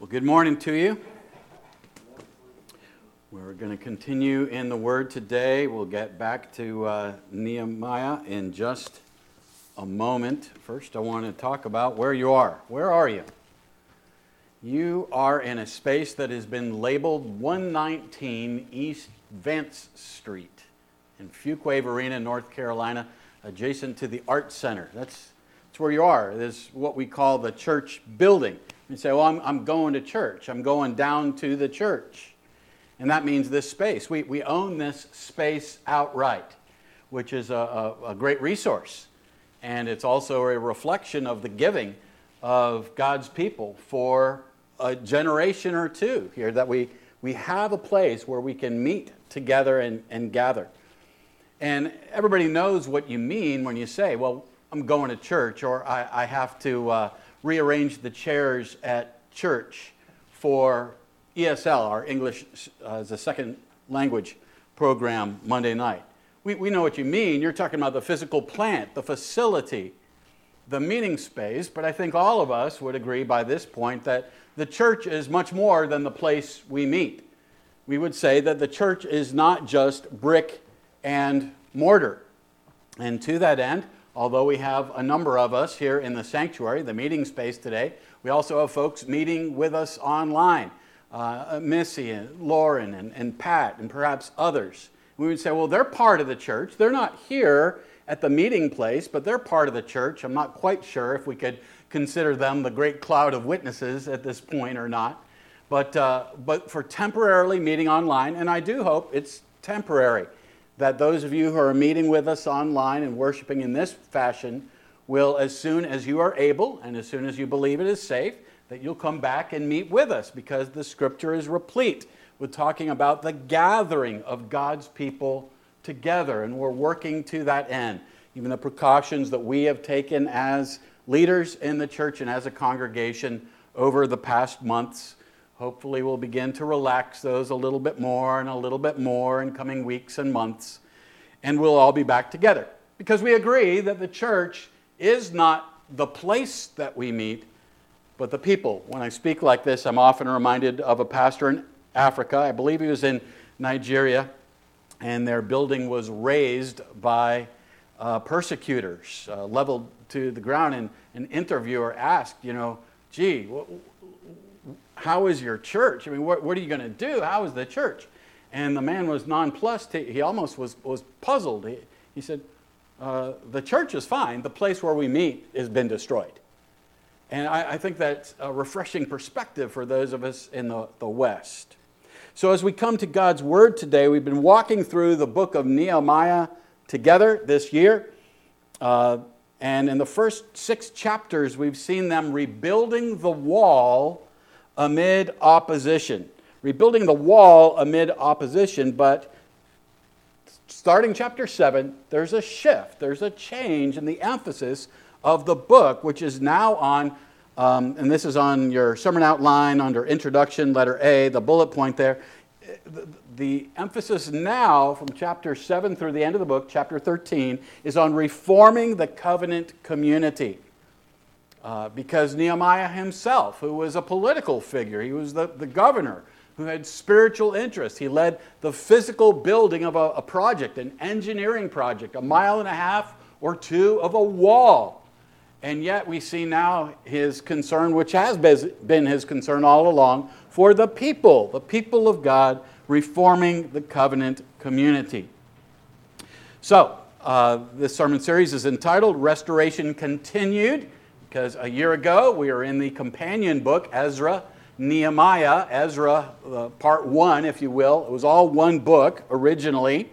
Well, good morning to you. We're going to continue in the Word today. We'll get back to uh, Nehemiah in just a moment. First, I want to talk about where you are. Where are you? You are in a space that has been labeled 119 East Vance Street in Fuquay-Varina, North Carolina, adjacent to the Art Center. That's, that's where you are. It is what we call the church building. You say, Well, I'm, I'm going to church. I'm going down to the church. And that means this space. We, we own this space outright, which is a, a, a great resource. And it's also a reflection of the giving of God's people for a generation or two here that we, we have a place where we can meet together and, and gather. And everybody knows what you mean when you say, Well, I'm going to church, or I, I have to. Uh, rearrange the chairs at church for ESL, our English uh, as a second language program, Monday night. We, we know what you mean. You're talking about the physical plant, the facility, the meeting space, but I think all of us would agree by this point that the church is much more than the place we meet. We would say that the church is not just brick and mortar. And to that end, although we have a number of us here in the sanctuary, the meeting space today, we also have folks meeting with us online. Uh, Missy and Lauren and, and Pat and perhaps others. We would say, well, they're part of the church. They're not here at the meeting place, but they're part of the church. I'm not quite sure if we could consider them the great cloud of witnesses at this point or not. But, uh, but for temporarily meeting online, and I do hope it's temporary that those of you who are meeting with us online and worshiping in this fashion will, as soon as you are able and as soon as you believe it is safe, that you'll come back and meet with us because the scripture is replete with talking about the gathering of God's people together, and we're working to that end. Even the precautions that we have taken as leaders in the church and as a congregation over the past months Hopefully, we'll begin to relax those a little bit more and a little bit more in coming weeks and months, and we'll all be back together. Because we agree that the church is not the place that we meet, but the people. When I speak like this, I'm often reminded of a pastor in Africa. I believe he was in Nigeria, and their building was razed by uh, persecutors, uh, leveled to the ground. And an interviewer asked, you know, gee, how is your church? I mean, what, what are you going to do? How is the church? And the man was nonplussed. He, he almost was, was puzzled. He, he said, uh, The church is fine. The place where we meet has been destroyed. And I, I, think that's a refreshing perspective for those of us in the, the West. So, as we come to God's Word today, we've been walking through the book of Nehemiah together this year. Uh, and in the first six chapters, we've seen them rebuilding the wall amid opposition. Rebuilding the wall amid opposition, but starting chapter 7, there's a shift, there's a change in the emphasis of the book, which is now on, um, and this is on your sermon outline under introduction, letter A, the bullet point there. The, the emphasis now from chapter 7 through the end of the book, chapter 13, is on reforming the covenant community. Uh, because Nehemiah himself, who was a political figure, he was the, the governor who had spiritual interests. He led the physical building of a, a project, an engineering project, a mile and a half or two of a wall. And yet we see now his concern, which has been his concern all along, for the people, the people of God, reforming the covenant community. So, uh, this sermon series is entitled Restoration Continued. Because a year ago, we were in the companion book, Ezra, Nehemiah, Ezra, uh, part one, if you will. It was all one book originally.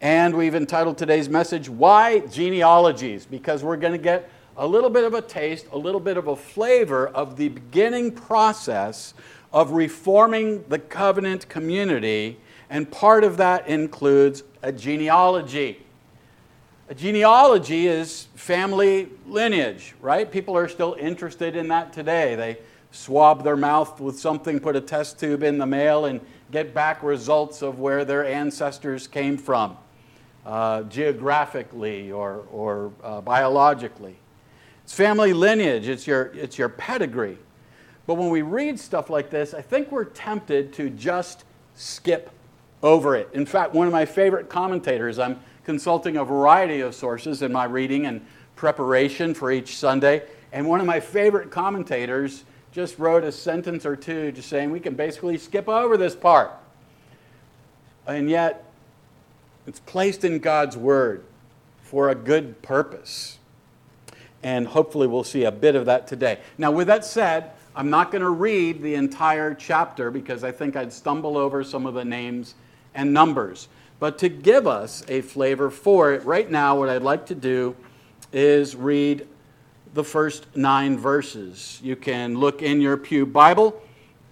And we've entitled today's message, Why Genealogies? Because we're going to get a little bit of a taste, a little bit of a flavor of the beginning process of reforming the covenant community. And part of that includes a genealogy. A genealogy is family lineage, right? People are still interested in that today. They swab their mouth with something, put a test tube in the mail, and get back results of where their ancestors came from, uh, geographically or, or uh, biologically. It's family lineage, it's your, it's your pedigree. But when we read stuff like this, I think we're tempted to just skip over it. In fact, one of my favorite commentators, I'm consulting a variety of sources in my reading and preparation for each Sunday, and one of my favorite commentators just wrote a sentence or two just saying we can basically skip over this part. And yet, it's placed in God's Word for a good purpose. And hopefully, we'll see a bit of that today. Now, with that said, I'm not going to read the entire chapter because I think I'd stumble over some of the names and numbers. But to give us a flavor for it, right now, what I'd like to do is read the first nine verses. You can look in your Pew Bible.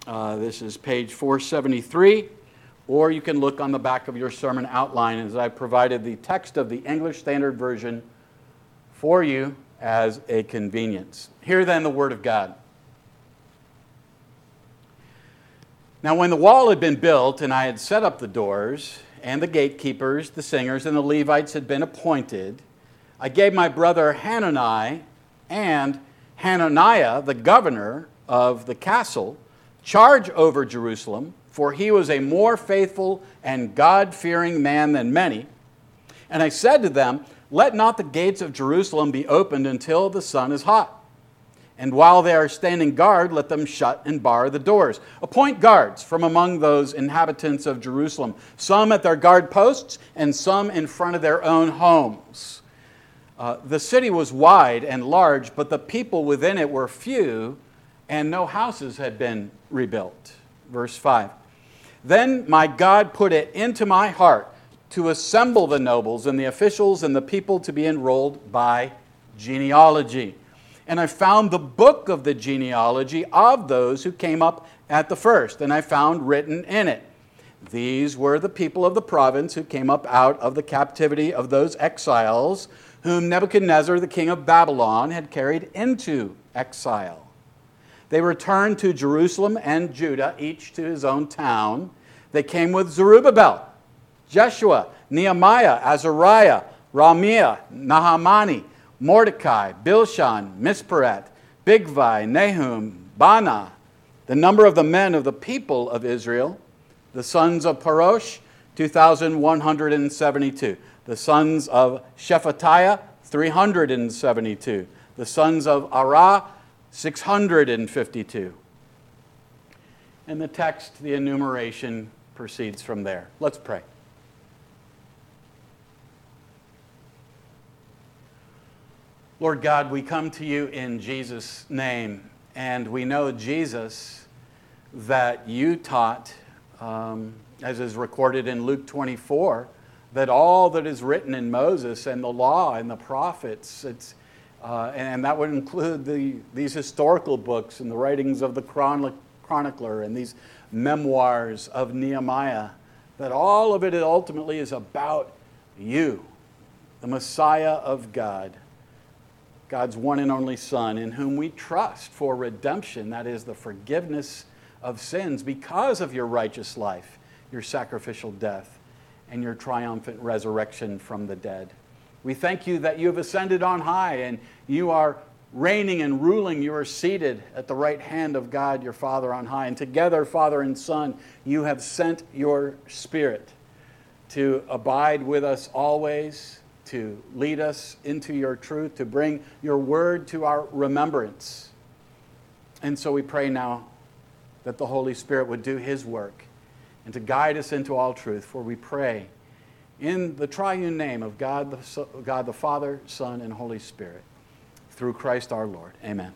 Uh, this is page 473 or you can look on the back of your sermon outline as I provided the text of the English Standard Version for you as a convenience. Hear then the Word of God. Now, when the wall had been built and I had set up the doors, and the gatekeepers, the singers, and the Levites had been appointed, I gave my brother Hanani and Hananiah, the governor of the castle, charge over Jerusalem for he was a more faithful and God fearing man than many. And I said to them, Let not the gates of Jerusalem be opened until the sun is hot. And while they are standing guard, let them shut and bar the doors. Appoint guards from among those inhabitants of Jerusalem, some at their guard posts and some in front of their own homes. Uh, the city was wide and large, but the people within it were few, and no houses had been rebuilt. Verse 5. Then my God put it into my heart to assemble the nobles and the officials and the people to be enrolled by genealogy. And I found the book of the genealogy of those who came up at the first, and I found written in it. These were the people of the province who came up out of the captivity of those exiles whom Nebuchadnezzar, the king of Babylon, had carried into exile. They returned to Jerusalem and Judah, each to his own town. They came with Zerubbabel, Jeshua, Nehemiah, Azariah, Raamiah, Nahamani, Mordecai, Bilshan, Mispereth, Bigvai, Nahum, Baanah, the number of the men of the people of Israel, the sons of Parosh, 2,172. The sons of Shephatiah, 372. The sons of Arah, 652. And the text, the enumeration proceeds from there. Let's pray. Lord God, we come to you in Jesus' name, and we know, Jesus, that you taught, um, as is recorded in Luke 24, that all that is written in Moses and the law and the prophets, it's, uh, and that would include the, these historical books and the writings of the chronicler and these memoirs of Nehemiah, that all of it ultimately is about you, the Messiah of God, God's one and only Son, in whom we trust for redemption, that is, the forgiveness of sins because of your righteous life, your sacrificial death, and your triumphant resurrection from the dead. We thank you that you have ascended on high and you are reigning and ruling. You are seated at the right hand of God, your Father on high. And together, Father and Son, you have sent your Spirit to abide with us always, to lead us into your truth, to bring your word to our remembrance. And so we pray now that the Holy Spirit would do his work and to guide us into all truth, for we pray in the triune name of God the, God the Father, Son, and Holy Spirit, through Christ our Lord. Amen.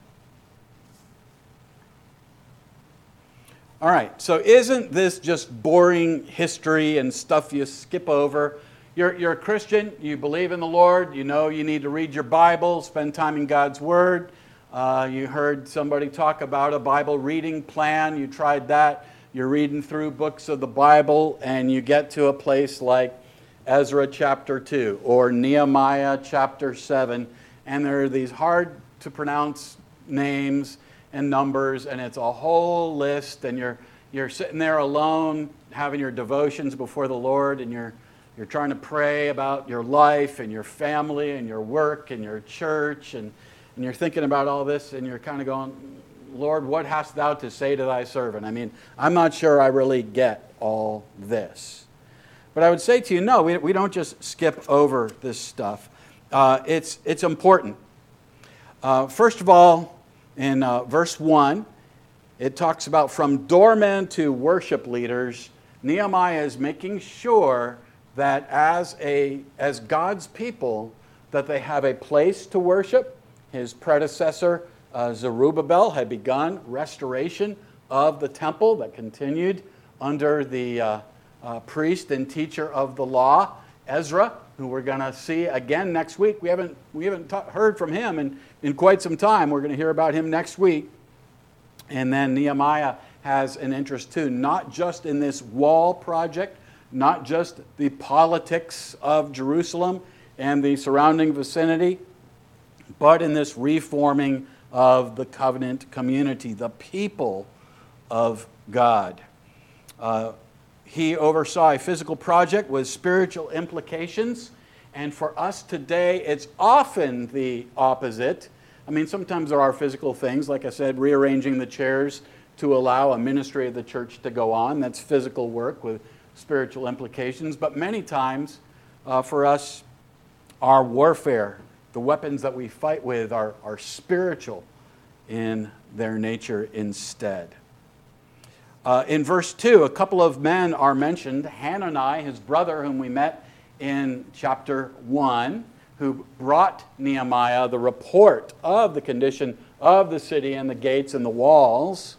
All right, so isn't this just boring history and stuff you skip over? You're, you're a Christian, you believe in the Lord, you know you need to read your Bible, spend time in God's Word. Uh, you heard somebody talk about a Bible reading plan, you tried that. You're reading through books of the Bible, and you get to a place like Ezra chapter 2 or Nehemiah chapter 7, and there are these hard to pronounce names and numbers, and it's a whole list, and you're, you're sitting there alone having your devotions before the Lord, and you're, you're trying to pray about your life and your family and your work and your church, and, and you're thinking about all this, and you're kind of going, Lord, what hast thou to say to thy servant? I mean, I'm not sure I really get all this. But I would say to you, no, we, we don't just skip over this stuff. Uh, it's, it's important. Uh, first of all, in uh, verse 1, it talks about from doormen to worship leaders, Nehemiah is making sure that as, a, as God's people, that they have a place to worship. His predecessor, uh, Zerubbabel, had begun restoration of the temple that continued under the uh, uh, priest and teacher of the law, Ezra, who we're going to see again next week. We haven't, we haven't ta- heard from him in, in quite some time. We're going to hear about him next week. And then Nehemiah has an interest too, not just in this wall project, not just the politics of Jerusalem and the surrounding vicinity, but in this reforming of the covenant community, the people of God. Uh, he oversaw a physical project with spiritual implications, and for us today, it's often the opposite. I mean, sometimes there are physical things, like I said, rearranging the chairs to allow a ministry of the church to go on. That's physical work with spiritual implications. But many times, uh, for us, our warfare, the weapons that we fight with, are, are spiritual in their nature instead. Uh, in verse 2, a couple of men are mentioned Hanani, his brother, whom we met in chapter 1 who brought Nehemiah the report of the condition of the city and the gates and the walls.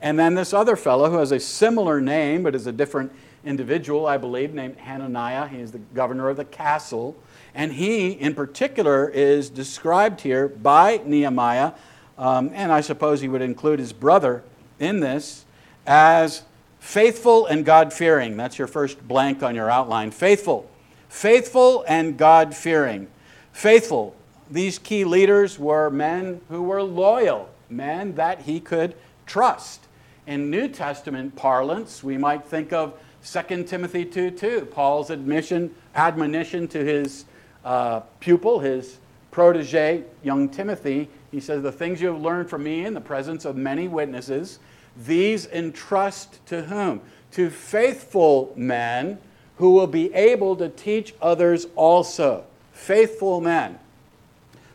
And then this other fellow who has a similar name but is a different individual, I believe, named Hananiah. He is the governor of the castle. And he, in particular, is described here by Nehemiah, um, and I suppose he would include his brother in this, as faithful and God fearing. That's your first blank on your outline. Faithful Faithful and God fearing. Faithful. These key leaders were men who were loyal, men that he could trust. In New Testament parlance, we might think of 2 Timothy 2 2, Paul's admission, admonition to his uh, pupil, his protege, young Timothy. He says, The things you have learned from me in the presence of many witnesses, these entrust to whom? To faithful men who will be able to teach others also. Faithful men.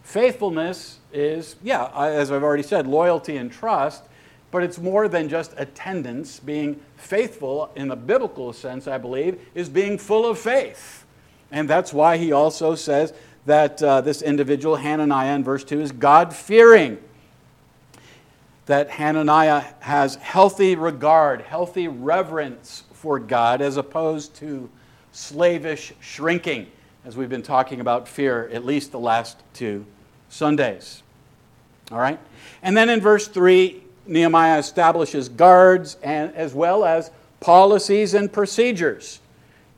Faithfulness is, yeah, as I've already said, loyalty and trust, but it's more than just attendance. Being faithful, in the biblical sense, I believe, is being full of faith. And that's why he also says that uh, this individual, Hananiah, in verse 2, is God fearing. That Hananiah has healthy regard, healthy reverence for God, as opposed to slavish shrinking, as we've been talking about fear at least the last two Sundays. All right? And then in verse 3, Nehemiah establishes guards and as well as policies and procedures.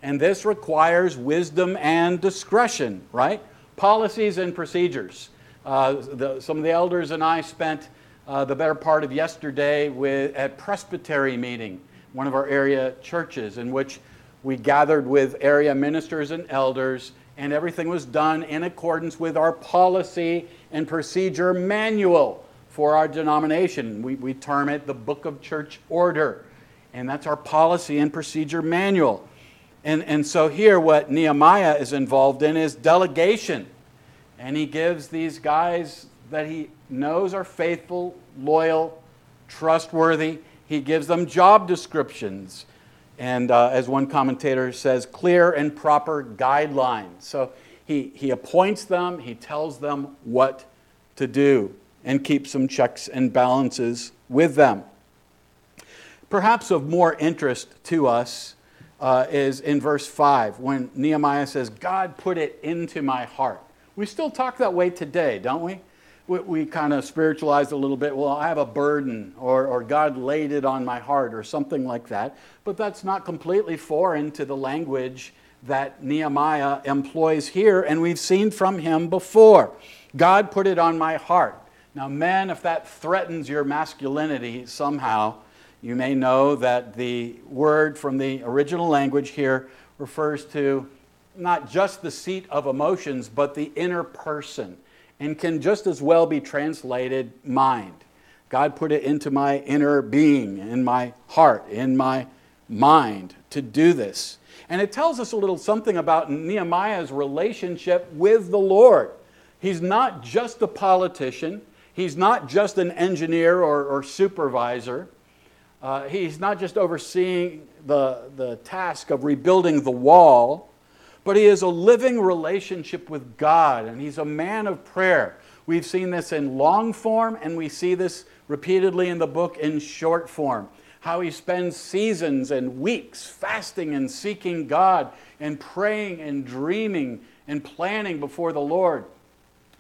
And this requires wisdom and discretion, right? Policies and procedures. Uh, the, some of the elders and I spent uh, the better part of yesterday with, at Presbytery meeting, one of our area churches, in which we gathered with area ministers and elders, and everything was done in accordance with our policy and procedure manual for our denomination. We, we term it the Book of Church Order, and that's our policy and procedure manual. And, and so here, what Nehemiah is involved in is delegation. And he gives these guys that he knows are faithful, loyal, trustworthy, he gives them job descriptions and uh, as one commentator says, clear and proper guidelines. So he, he appoints them, he tells them what to do, and keep some checks and balances with them. Perhaps of more interest to us uh, is in verse 5 when Nehemiah says, God put it into my heart. We still talk that way today, don't we? we, we kind of spiritualize a little bit. Well, I have a burden, or, or God laid it on my heart, or something like that. But that's not completely foreign to the language that Nehemiah employs here, and we've seen from him before. God put it on my heart. Now, men, if that threatens your masculinity somehow, you may know that the word from the original language here refers to not just the seat of emotions, but the inner person and can just as well be translated mind. God put it into my inner being, in my heart, in my mind to do this. And it tells us a little something about Nehemiah's relationship with the Lord. He's not just a politician, he's not just an engineer or, or supervisor. Uh, he's not just overseeing the, the task of rebuilding the wall, but he is a living relationship with God, and he's a man of prayer. We've seen this in long form, and we see this repeatedly in the book in short form. How he spends seasons and weeks fasting and seeking God and praying and dreaming and planning before the Lord.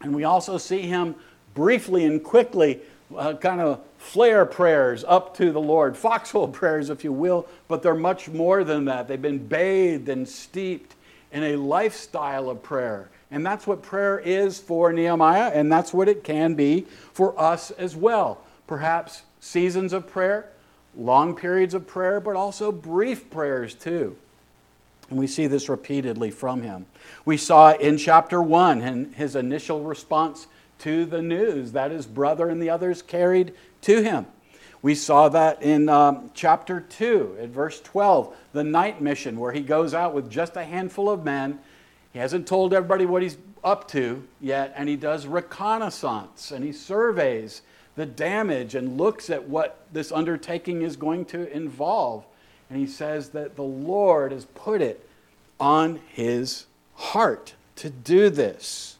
And we also see him briefly and quickly uh, kind of flare prayers up to the Lord, foxhole prayers, if you will, but they're much more than that. They've been bathed and steeped in a lifestyle of prayer. And that's what prayer is for Nehemiah, and that's what it can be for us as well. Perhaps seasons of prayer, long periods of prayer, but also brief prayers too. And we see this repeatedly from him. We saw in chapter 1 and his initial response to the news that his brother and the others carried to him. We saw that in um, chapter 2, at verse 12, the night mission, where he goes out with just a handful of men. He hasn't told everybody what he's up to yet, and he does reconnaissance and he surveys the damage and looks at what this undertaking is going to involve. And he says that the Lord has put it on his heart to do this.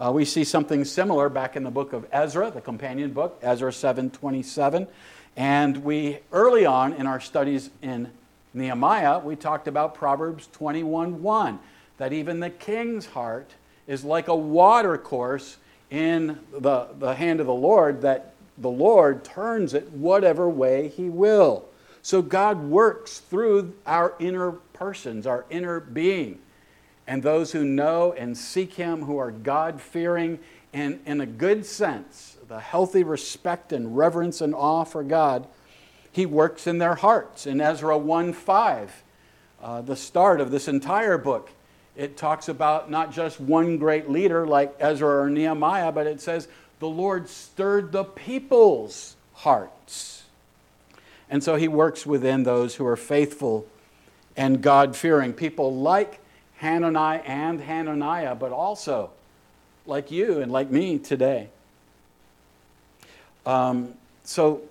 Uh, we see something similar back in the book of Ezra, the companion book, Ezra 7:27, and we early on in our studies in Nehemiah, we talked about Proverbs 21:1, that even the king's heart is like a water course in the, the hand of the Lord, that the Lord turns it whatever way he will. So God works through our inner persons, our inner being and those who know and seek Him, who are God fearing, and in a good sense, the healthy respect and reverence and awe for God, He works in their hearts. In Ezra 1 5, uh, the start of this entire book, it talks about not just one great leader like Ezra or Nehemiah, but it says the Lord stirred the people's hearts. And so He works within those who are faithful and God fearing, people like Hanani and Hananiah, but also like you and like me today. Um, so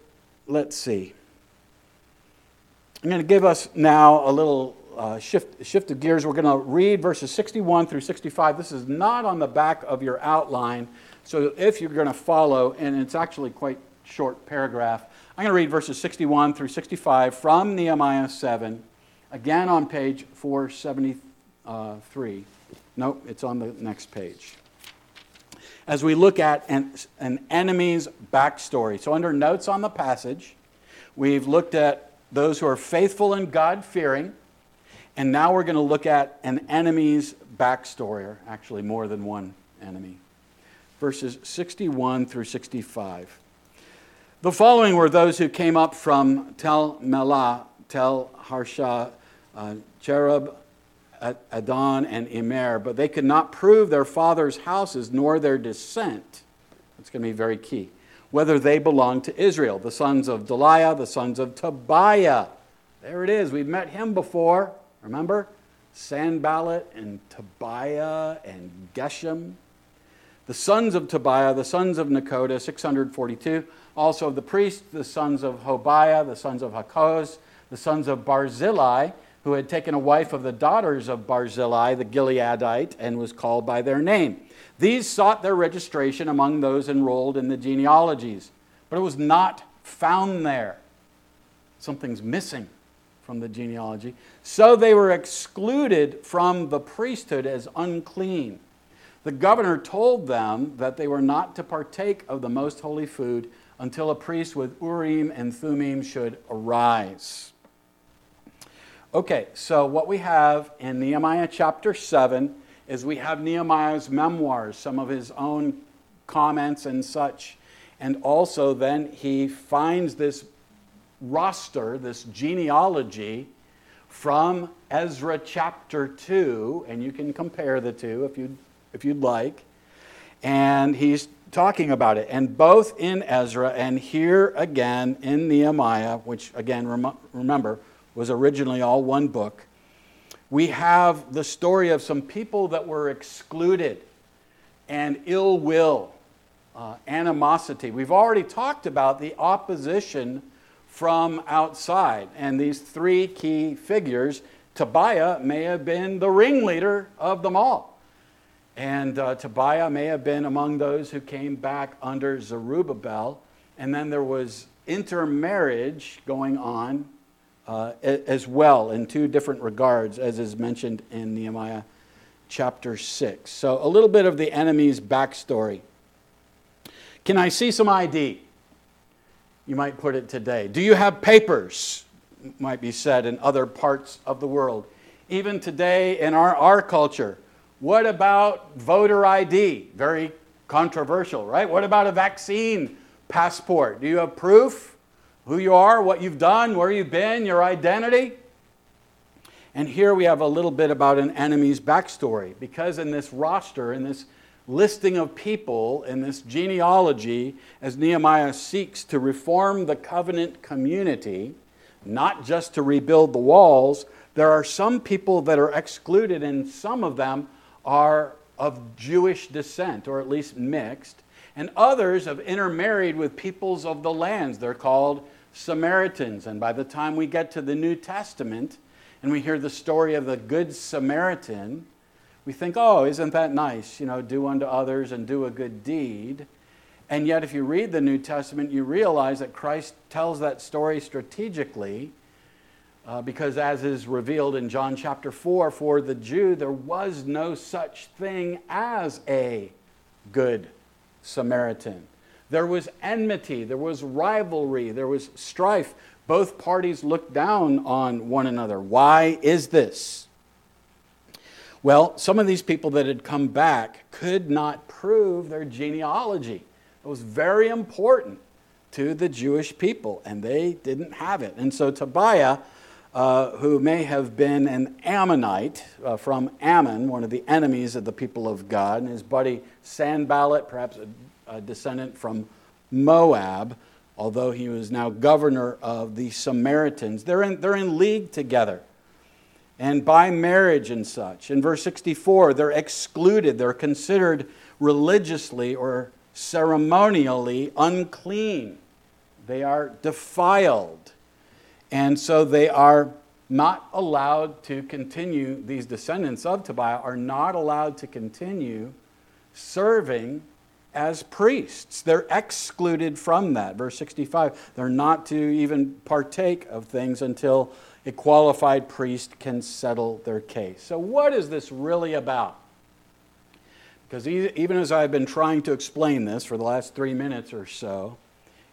let's see. I'm going to give us now a little uh, shift, shift of gears. We're going to read verses 61 through 65. This is not on the back of your outline. So if you're going to follow, and it's actually quite short paragraph, I'm going to read verses 61 through 65 from Nehemiah 7, again on page 473 uh, 3. Nope, it's on the next page. As we look at an, an enemy's backstory. So, under notes on the passage, we've looked at those who are faithful and God fearing. And now we're going to look at an enemy's backstory, or actually more than one enemy. Verses 61 through 65. The following were those who came up from Tel Melah, Tel Harsha, uh, Cherub, Addon and Immer, but they could not prove their father's houses nor their descent. That's going to be very key. Whether they belonged to Israel, the sons of Delaiah, the sons of Tobiah. There it is. We've met him before. Remember? Sanballat and Tobiah and Geshem. The sons of Tobiah, the sons of Nekoda, 642. Also of the priests, the sons of Hobaiah, the sons of Hakkoz, the sons of Barzillai, who had taken a wife of the daughters of Barzillai the Gileadite and was called by their name. These sought their registration among those enrolled in the genealogies, but it was not found there. Something's missing from the genealogy. So they were excluded from the priesthood as unclean. The governor told them that they were not to partake of the most holy food until a priest with Urim and Thummim should arise. Okay, so what we have in Nehemiah chapter 7 is we have Nehemiah's memoirs, some of his own comments and such. And also, then he finds this roster, this genealogy from Ezra chapter 2, and you can compare the two if you'd, if you'd like. And he's talking about it. And both in Ezra and here again in Nehemiah, which again, rem- remember, was originally all one book, we have the story of some people that were excluded and ill will, uh, animosity. We've already talked about the opposition from outside. And these three key figures, Tobiah may have been the ringleader of them all. And uh, Tobiah may have been among those who came back under Zerubbabel. And then there was intermarriage going on uh, as well in two different regards, as is mentioned in Nehemiah chapter 6. So, a little bit of the enemy's backstory. Can I see some ID? You might put it today. Do you have papers? Might be said in other parts of the world. Even today in our, our culture, what about voter ID? Very controversial, right? What about a vaccine passport? Do you have proof? Who you are, what you've done, where you've been, your identity? And here we have a little bit about an enemy's backstory because in this roster, in this listing of people, in this genealogy, as Nehemiah seeks to reform the covenant community, not just to rebuild the walls, there are some people that are excluded, and some of them are of Jewish descent, or at least mixed, and others have intermarried with peoples of the lands. They're called Samaritans. And by the time we get to the New Testament and we hear the story of the Good Samaritan, we think, oh, isn't that nice? You know, do unto others and do a good deed. And yet, if you read the New Testament, you realize that Christ tells that story strategically uh, because, as is revealed in John chapter 4, for the Jew, there was no such thing as a good Samaritan. There was enmity, there was rivalry, there was strife. Both parties looked down on one another. Why is this? Well, some of these people that had come back could not prove their genealogy. It was very important to the Jewish people, and they didn't have it. And so Tobiah uh, who may have been an Ammonite uh, from Ammon, one of the enemies of the people of God, and his buddy Sanballat, perhaps a, descendant from Moab, although he was now governor of the Samaritans. They're in, they're in league together. And by marriage and such. In verse 64, they're excluded. They're considered religiously or ceremonially unclean. They are defiled. And so they are not allowed to continue, these descendants of Tobiah are not allowed to continue serving as priests. They're excluded from that. Verse 65 they're not to even partake of things until a qualified priest can settle their case. So, what is this really about? Because even as I've been trying to explain this for the last three minutes or so,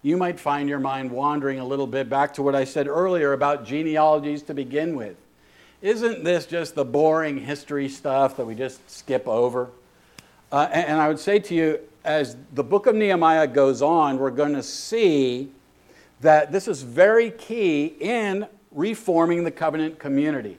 you might find your mind wandering a little bit back to what I said earlier about genealogies to begin with. Isn't this just the boring history stuff that we just skip over? Uh, and, and I would say to you, as the book of Nehemiah goes on, we're going to see that this is very key in reforming the covenant community.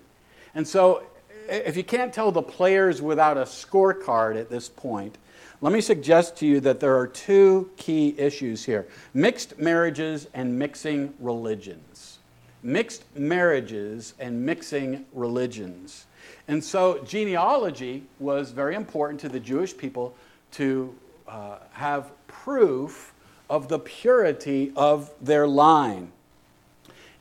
And so, if you can't tell the players without a scorecard at this point, let me suggest to you that there are two key issues here mixed marriages and mixing religions. Mixed marriages and mixing religions. And so, genealogy was very important to the Jewish people to uh, have proof of the purity of their line.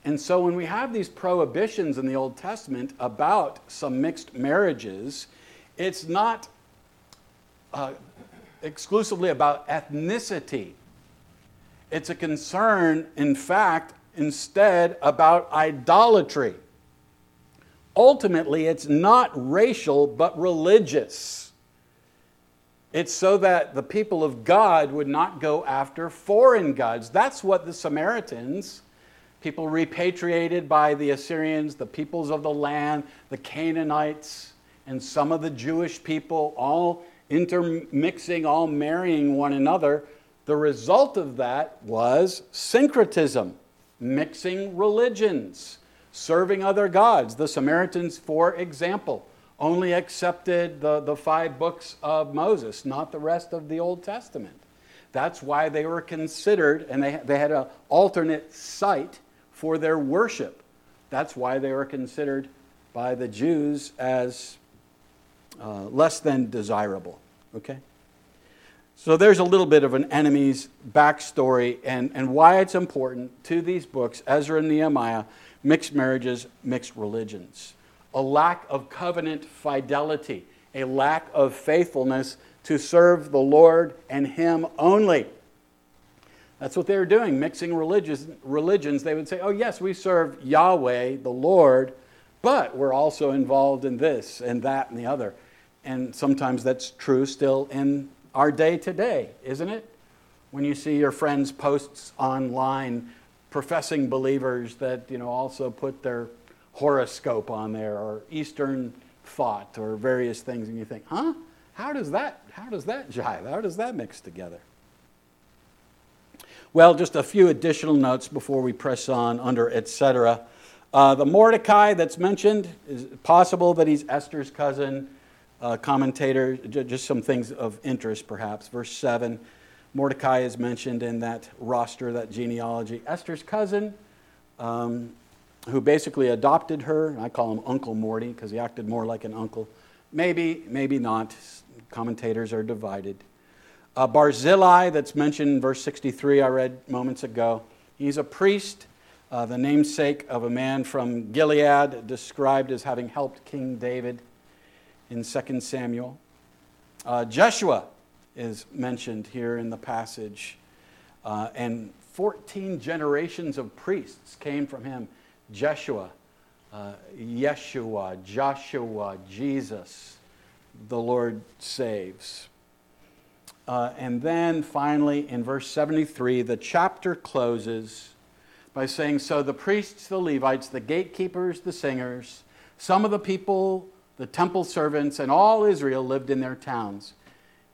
And so, when we have these prohibitions in the Old Testament about some mixed marriages, it's not uh, exclusively about ethnicity. It's a concern, in fact, instead about idolatry. Ultimately, it's not racial, but religious. It's so that the people of God would not go after foreign gods. That's what the Samaritans, people repatriated by the Assyrians, the peoples of the land, the Canaanites, and some of the Jewish people, all intermixing, all marrying one another, the result of that was syncretism, mixing religions, serving other gods. The Samaritans, for example, only accepted the, the five books of Moses, not the rest of the Old Testament. That's why they were considered, and they, they had an alternate site for their worship. That's why they were considered by the Jews as uh, less than desirable. Okay? So there's a little bit of an enemy's backstory and, and why it's important to these books, Ezra and Nehemiah, mixed marriages, mixed religions. A lack of covenant fidelity, a lack of faithfulness to serve the Lord and Him only. That's what they were doing, mixing religious, religions. They would say, oh, yes, we serve Yahweh, the Lord, but we're also involved in this and that and the other. And sometimes that's true still in our day today, isn't it? When you see your friends' posts online professing believers that you know also put their horoscope on there or Eastern thought or various things, and you think, huh? How does that how does that jive? How does that mix together? Well, just a few additional notes before we press on under etc. Uh, the Mordecai that's mentioned is possible that he's Esther's cousin uh, commentator, just some things of interest perhaps. Verse 7 Mordecai is mentioned in that roster, that genealogy. Esther's cousin, um, who basically adopted her, I call him Uncle Morty because he acted more like an uncle. Maybe, maybe not. Commentators are divided. Uh, Barzillai, that's mentioned in verse 63, I read moments ago. He's a priest, uh, the namesake of a man from Gilead, described as having helped King David in 2 Samuel. Uh, Jeshua is mentioned here in the passage, uh, and 14 generations of priests came from him. Jeshua, uh, Yeshua, Joshua, Jesus, the Lord saves. Uh, and then finally, in verse 73, the chapter closes by saying So the priests, the Levites, the gatekeepers, the singers, some of the people the temple servants, and all Israel lived in their towns.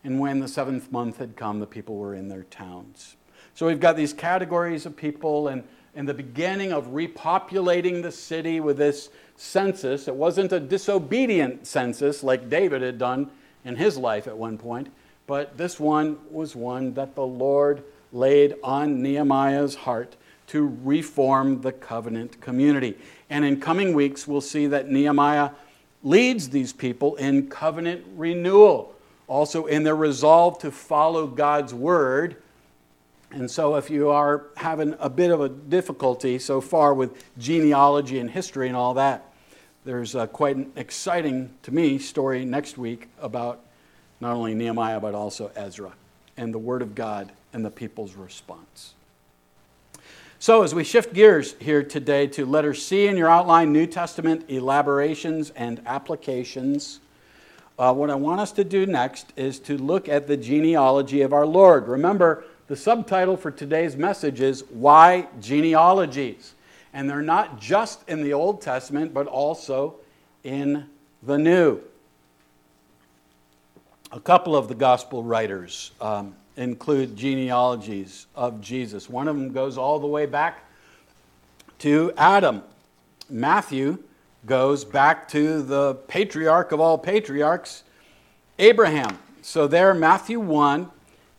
And when the seventh month had come, the people were in their towns. So we've got these categories of people, and in the beginning of repopulating the city with this census, it wasn't a disobedient census like David had done in his life at one point, but this one was one that the Lord laid on Nehemiah's heart to reform the covenant community. And in coming weeks, we'll see that Nehemiah leads these people in covenant renewal, also in their resolve to follow God's word. And so, if you are having a bit of a difficulty so far with genealogy and history and all that, there's quite an exciting, to me, story next week about not only Nehemiah, but also Ezra and the Word of God and the people's response. So, as we shift gears here today to letter C in your outline, New Testament elaborations and applications, uh, what I want us to do next is to look at the genealogy of our Lord. Remember, the subtitle for today's message is Why Genealogies? And they're not just in the Old Testament, but also in the New. A couple of the gospel writers. Um, include genealogies of Jesus. One of them goes all the way back to Adam. Matthew goes back to the patriarch of all patriarchs, Abraham. So, there, Matthew 1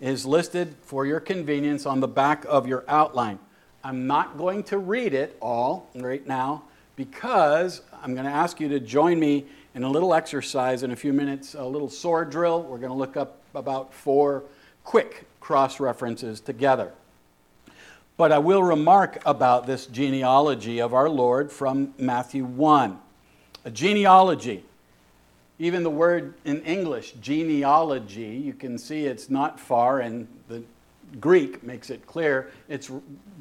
is listed for your convenience on the back of your outline. I'm not going to read it all right now because I'm going to ask you to join me in a little exercise in a few minutes, a little sword drill. We're going to look up about four quick cross references together. But I will remark about this genealogy of our Lord from Matthew 1. A genealogy, even the word in English, genealogy, you can see it's not far, and the Greek makes it clear. It's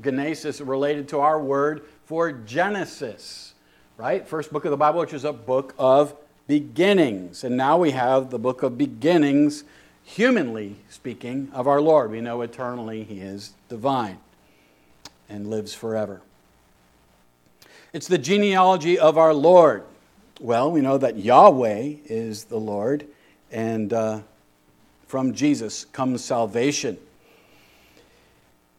genesis related to our word for Genesis, right? First book of the Bible, which is a book of beginnings. And now we have the book of beginnings humanly speaking, of our Lord. We know eternally He is divine and lives forever. It's the genealogy of our Lord. Well, we know that Yahweh is the Lord, and uh, from Jesus comes salvation.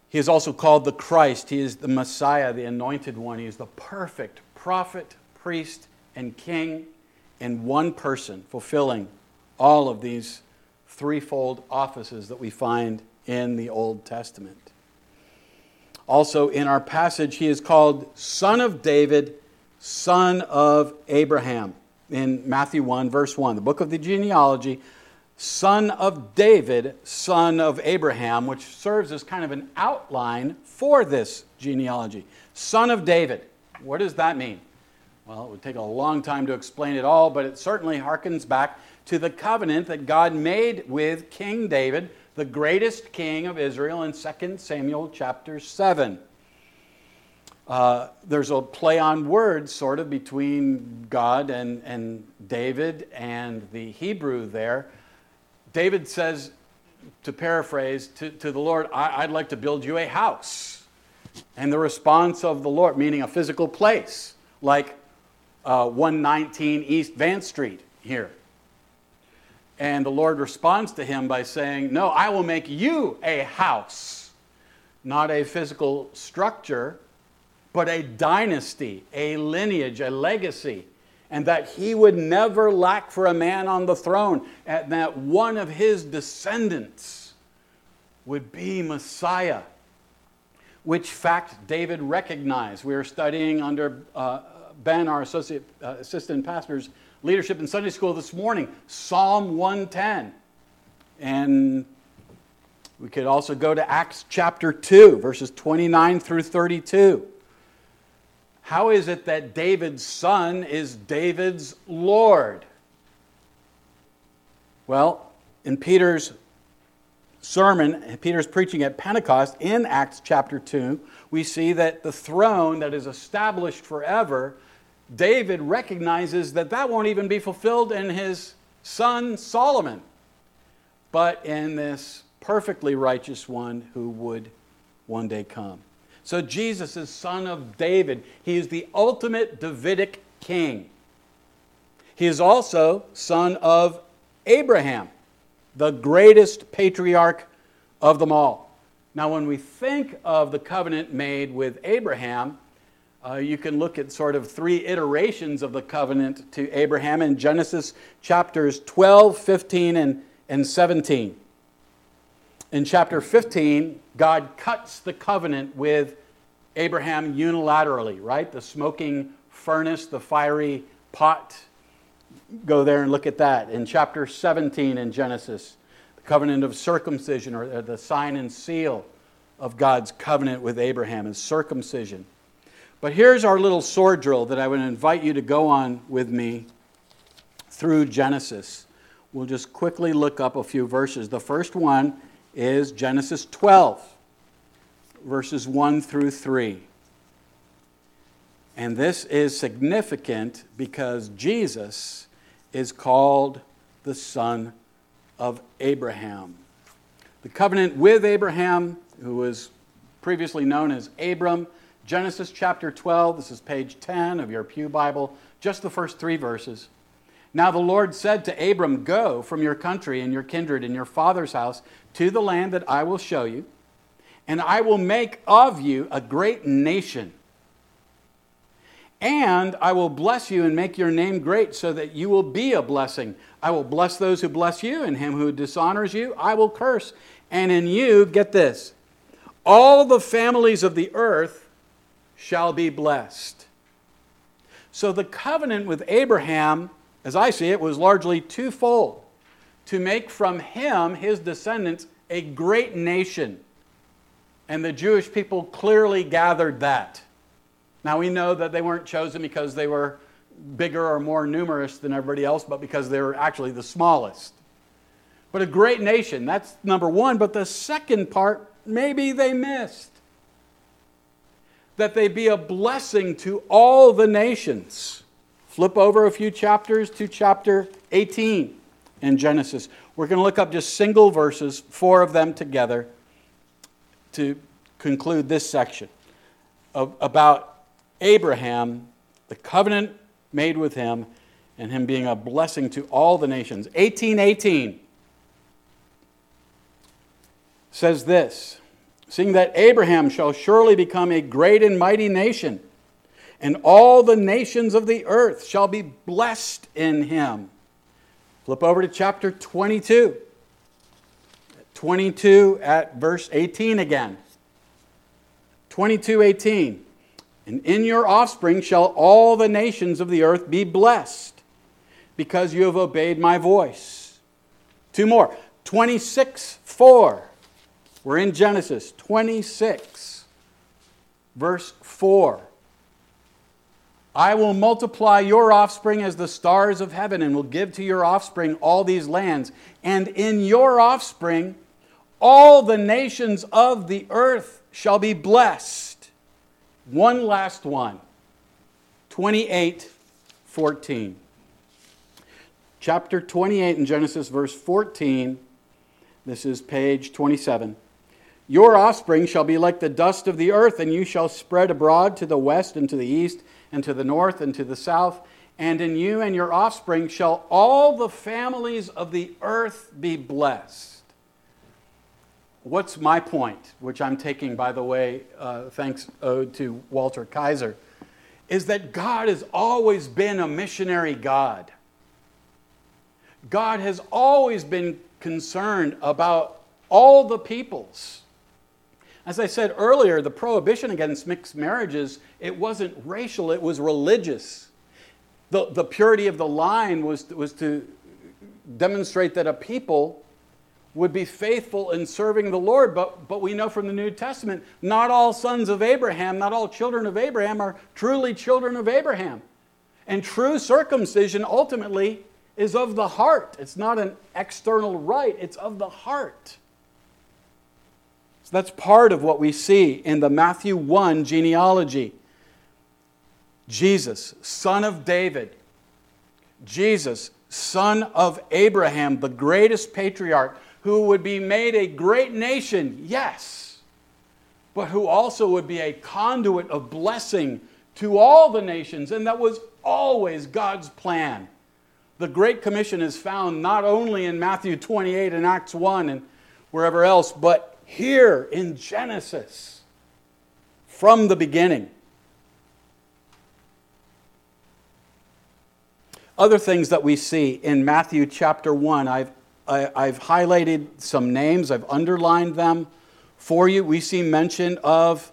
He is also called the Christ. He is the Messiah, the anointed one. He is the perfect prophet, priest, and king. in one person, fulfilling all of these threefold offices that we find in the Old Testament. Also, in our passage, he is called Son of David, Son of Abraham, in Matthew 1, verse 1, the book of the genealogy, Son of David, Son of Abraham, which serves as kind of an outline for this genealogy. Son of David. What does that mean? Well, it would take a long time to explain it all, but it certainly harkens back to the covenant that God made with King David, the greatest king of Israel, in 2 Samuel chapter 7. Uh, there's a play on words, sort of, between God and, and David and the Hebrew there. David says, to paraphrase, to, to the Lord, I, would like to build you a house. And the response of the Lord, meaning a physical place, like uh, 119 East Vance Street here. And the Lord responds to him by saying, No, I will make you a house, not a physical structure, but a dynasty, a lineage, a legacy. And that he would never lack for a man on the throne, and that one of his descendants would be Messiah, which fact David recognized. We are studying under uh, Ben, our associate uh, assistant pastor's leadership in Sunday school this morning, Psalm 110. And we could also go to Acts chapter 2, verses 29 through 32. How is it that David's son is David's Lord? Well, in Peter's sermon, Peter's preaching at Pentecost in Acts chapter 2, we see that the throne that is established forever David recognizes that that won't even be fulfilled in his son Solomon, but in this perfectly righteous one who would one day come. So Jesus is son of David. He is the ultimate Davidic king. He is also son of Abraham, the greatest patriarch of them all. Now, when we think of the covenant made with Abraham, uh, you can look at sort of three iterations of the covenant to Abraham in Genesis chapters 12, 15, and, and 17. In chapter 15, God cuts the covenant with Abraham unilaterally, right? The smoking furnace, the fiery pot. Go there and look at that. In chapter 17 in Genesis, the covenant of circumcision, or uh, the sign and seal of God's covenant with Abraham is circumcision. But here's our little sword drill that I would invite you to go on with me through Genesis. We'll just quickly look up a few verses. The first one is Genesis 12, verses 1 through 3. And this is significant because Jesus is called the son of Abraham. The covenant with Abraham, who was previously known as Abram, Genesis chapter 12, this is page 10 of your Pew Bible, just the first three verses. Now the Lord said to Abram, Go from your country and your kindred and your father's house to the land that I will show you, and I will make of you a great nation. And I will bless you and make your name great so that you will be a blessing. I will bless those who bless you, and him who dishonors you, I will curse. And in you, get this, all the families of the earth shall be blessed. So the covenant with Abraham, as I see it, was largely twofold to make from him, his descendants, a great nation. And the Jewish people clearly gathered that. Now we know that they weren't chosen because they were bigger or more numerous than everybody else, but because they were actually the smallest. But a great nation, that's number one. But the second part, maybe they missed that they be a blessing to all the nations. Flip over a few chapters to chapter 18 in Genesis. We're going to look up just single verses, four of them together, to conclude this section of, about Abraham, the covenant made with him, and him being a blessing to all the nations. 1818 says this seeing that Abraham shall surely become a great and mighty nation, and all the nations of the earth shall be blessed in him. Flip over to chapter 22. 22 at verse 18 again. 22 18. And in your offspring shall all the nations of the earth be blessed, because you have obeyed my voice. Two more. 26 4. We're in Genesis 26, verse 4. I will multiply your offspring as the stars of heaven, and will give to your offspring all these lands. And in your offspring, all the nations of the earth shall be blessed. One last one 28 14. Chapter 28 in Genesis, verse 14. This is page 27. Your offspring shall be like the dust of the earth, and you shall spread abroad to the west and to the east and to the north and to the south. And in you and your offspring shall all the families of the earth be blessed. What's my point, which I'm taking, by the way, uh, thanks owed to Walter Kaiser, is that God has always been a missionary God. God has always been concerned about all the peoples. As I said earlier, the prohibition against mixed marriages, it wasn't racial, it was religious. The, the purity of the line was, was to demonstrate that a people would be faithful in serving the Lord. But, but we know from the New Testament, not all sons of Abraham, not all children of Abraham are truly children of Abraham. And true circumcision ultimately is of the heart. It's not an external rite, it's of the heart. So that's part of what we see in the Matthew 1 genealogy. Jesus, son of David. Jesus, son of Abraham, the greatest patriarch, who would be made a great nation, yes, but who also would be a conduit of blessing to all the nations. And that was always God's plan. The Great Commission is found not only in Matthew 28 and Acts 1 and wherever else, but here in Genesis from the beginning. Other things that we see in Matthew chapter 1, I've, I, have i have highlighted some names, I've underlined them for you. We see mention of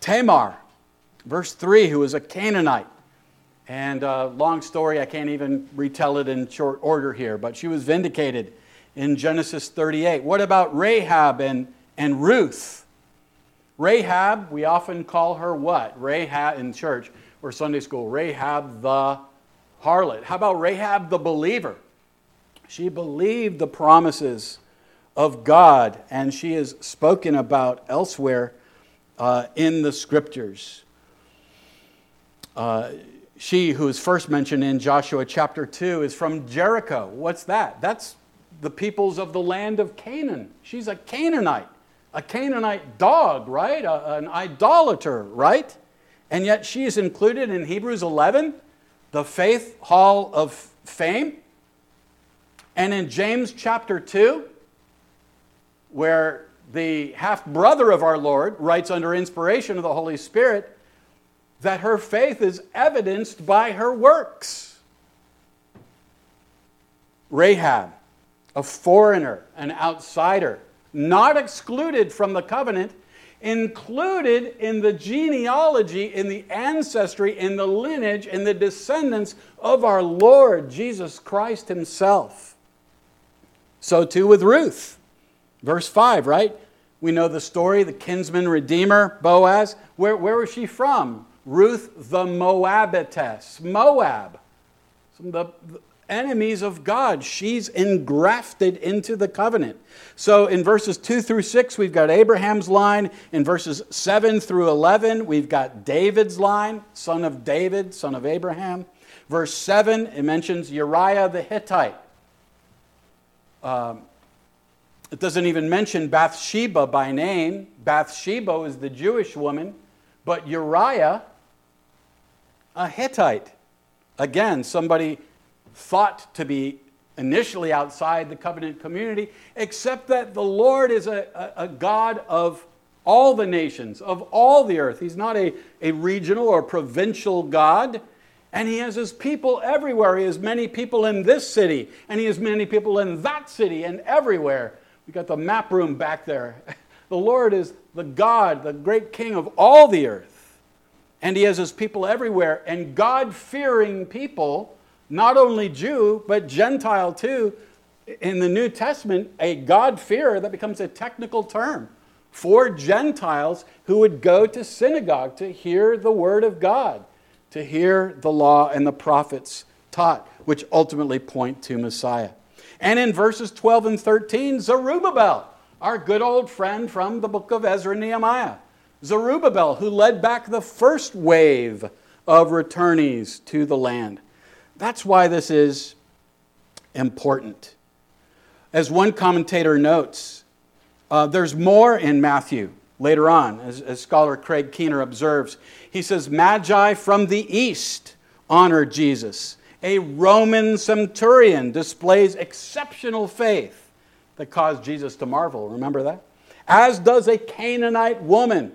Tamar, verse 3, who is a Canaanite. And uh, long story, I can't even retell it in short order here, but she was vindicated in Genesis 38. What about Rahab and, and Ruth? Rahab, we often call her what? Rahab in church or Sunday school. Rahab the harlot. How about Rahab the believer? She believed the promises of God, and she is spoken about elsewhere uh, in the scriptures. Uh, she who is first mentioned in Joshua chapter 2 is from Jericho. What's that? That's the peoples of the land of Canaan. She's a Canaanite, a Canaanite dog, right? A, an idolater, right? And yet she is included in Hebrews 11, the faith hall of fame. And in James chapter 2, where the half brother of our Lord writes under inspiration of the Holy Spirit that her faith is evidenced by her works. Rahab a foreigner, an outsider, not excluded from the covenant, included in the genealogy, in the ancestry, in the lineage, in the descendants of our Lord Jesus Christ Himself. So too with Ruth. Verse 5, right? We know the story, the kinsman redeemer, Boaz. Where, where was she from? Ruth the Moabitess, Moab. The, enemies of God. She's engrafted into the covenant. So in verses 2 through 6, we've got Abraham's line. In verses 7 through 11, we've got David's line, son of David, son of Abraham. Verse 7, it mentions Uriah the Hittite. Um, it doesn't even mention Bathsheba by name. Bathsheba is the Jewish woman, but Uriah, a Hittite. Again, somebody thought to be initially outside the covenant community, except that the Lord is a, a, a God of all the nations of all the earth. He's not a, a regional or provincial God. And he has his people everywhere. He has many people in this city, and he has many people in that city, and everywhere. We got the map room back there. The Lord is the God, the great King of all the earth. And he has his people everywhere. And God fearing people, not only Jew, but Gentile too, in the New Testament, a God fearer that becomes a technical term for Gentiles who would go to synagogue to hear the word of God, to hear the law and the prophets taught, which ultimately point to Messiah. And in verses 12 and 13, Zerubbabel, our good old friend from the book of Ezra and Nehemiah. Zerubbabel, who led back the first wave of returnees to the land. That's why this is important. As one commentator notes, uh, there's more in Matthew later on, as, as scholar Craig Keener observes. He says, Magi from the east honored Jesus. A Roman centurion displays exceptional faith that caused Jesus to marvel. Remember that? As does a Canaanite woman.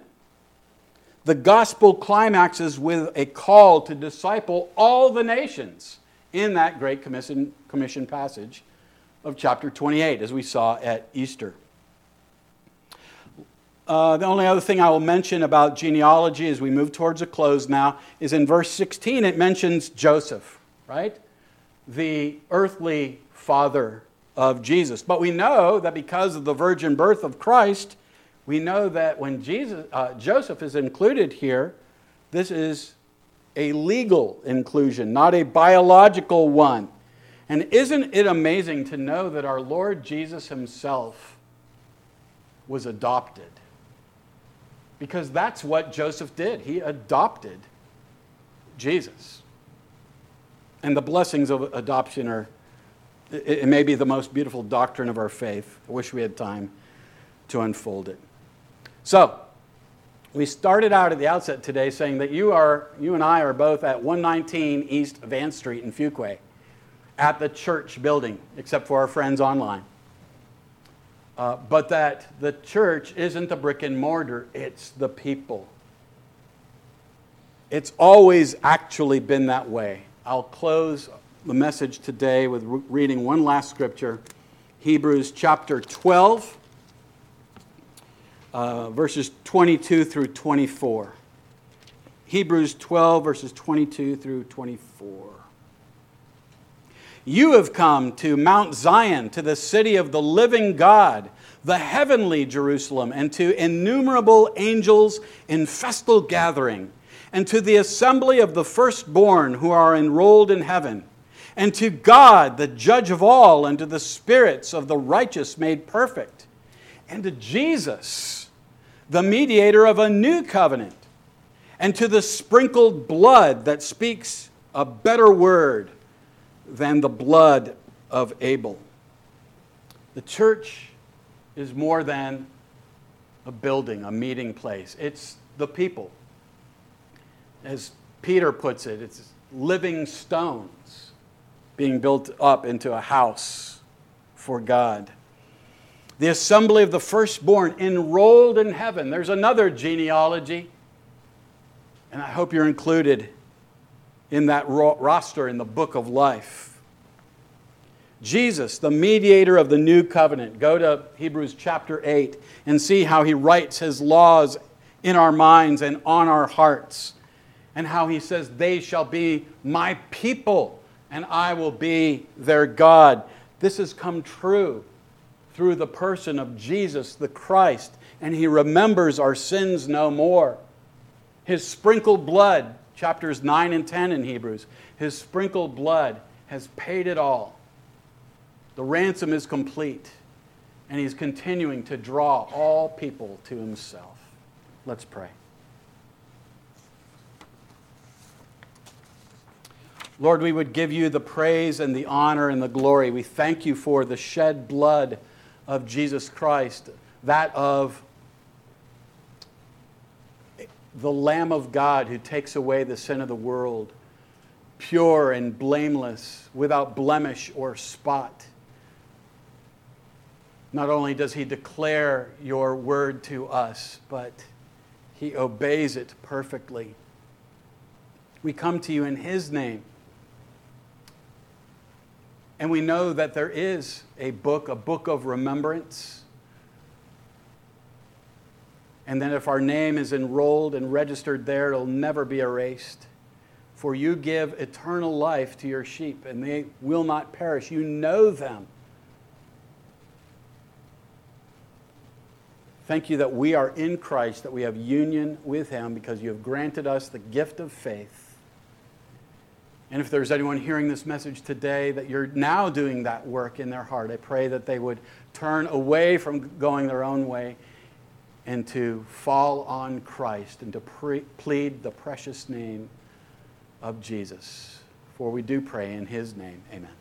The gospel climaxes with a call to disciple all the nations in that great commission, commission passage of chapter 28, as we saw at Easter. Uh, the only other thing I will mention about genealogy as we move towards a close now is in verse 16, it mentions Joseph, right? The earthly father of Jesus. But we know that because of the virgin birth of Christ, we know that when Jesus, uh, Joseph is included here, this is a legal inclusion, not a biological one. And isn't it amazing to know that our Lord Jesus himself was adopted? because that's what Joseph did. He adopted Jesus. And the blessings of adoption are, it, may be the most beautiful doctrine of our faith. I wish we had time to unfold it. So, we started out at the outset today saying that you, are, you and I are both at 119 East Vance Street in Fuquay at the church building, except for our friends online. Uh, but that the church isn't the brick and mortar, it's the people. It's always actually been that way. I'll close the message today with re- reading one last scripture Hebrews chapter 12, uh, verses 22 through 24. Hebrews 12, verses 22 through 24. You have come to Mount Zion, to the city of the living God, the heavenly Jerusalem, and to innumerable angels in festal gathering, and to the assembly of the firstborn who are enrolled in heaven, and to God, the judge of all, and to the spirits of the righteous made perfect, and to Jesus, the mediator of a new covenant, and to the sprinkled blood that speaks a better word than the blood of Abel. The church is more than a building, a meeting place. It's the people. As Peter puts it, it's living stones being built up into a house for God. The assembly of the firstborn enrolled in heaven. There's another genealogy, and I hope you're included in that roster in the book of life. Jesus, the mediator of the new covenant. Go to Hebrews chapter 8 and see how he writes his laws in our minds and on our hearts, and how he says, They shall be my people, and I will be their God. This has come true through the person of Jesus the Christ, and he remembers our sins no more. His sprinkled blood chapters 9 and 10 in Hebrews. His sprinkled blood has paid it all. The ransom is complete, and he's continuing to draw all people to himself. Let's pray. Lord, we would give you the praise and the honor and the glory. We thank you for the shed blood of Jesus Christ, that of the Lamb of God who takes away the sin of the world, pure and blameless, without blemish or spot. Not only does he declare your word to us, but he obeys it perfectly. We come to you in his name. And we know that there is a book, a book of remembrance. And that if our name is enrolled and registered there, it'll never be erased. For you give eternal life to your sheep, and they will not perish. You know them. Thank you that we are in Christ, that we have union with Him because you have granted us the gift of faith. And if there's anyone hearing this message today that you're now doing that work in their heart, I pray that they would turn away from going their own way and to fall on Christ and to pre- plead the precious name of Jesus. For we do pray in his name. Amen.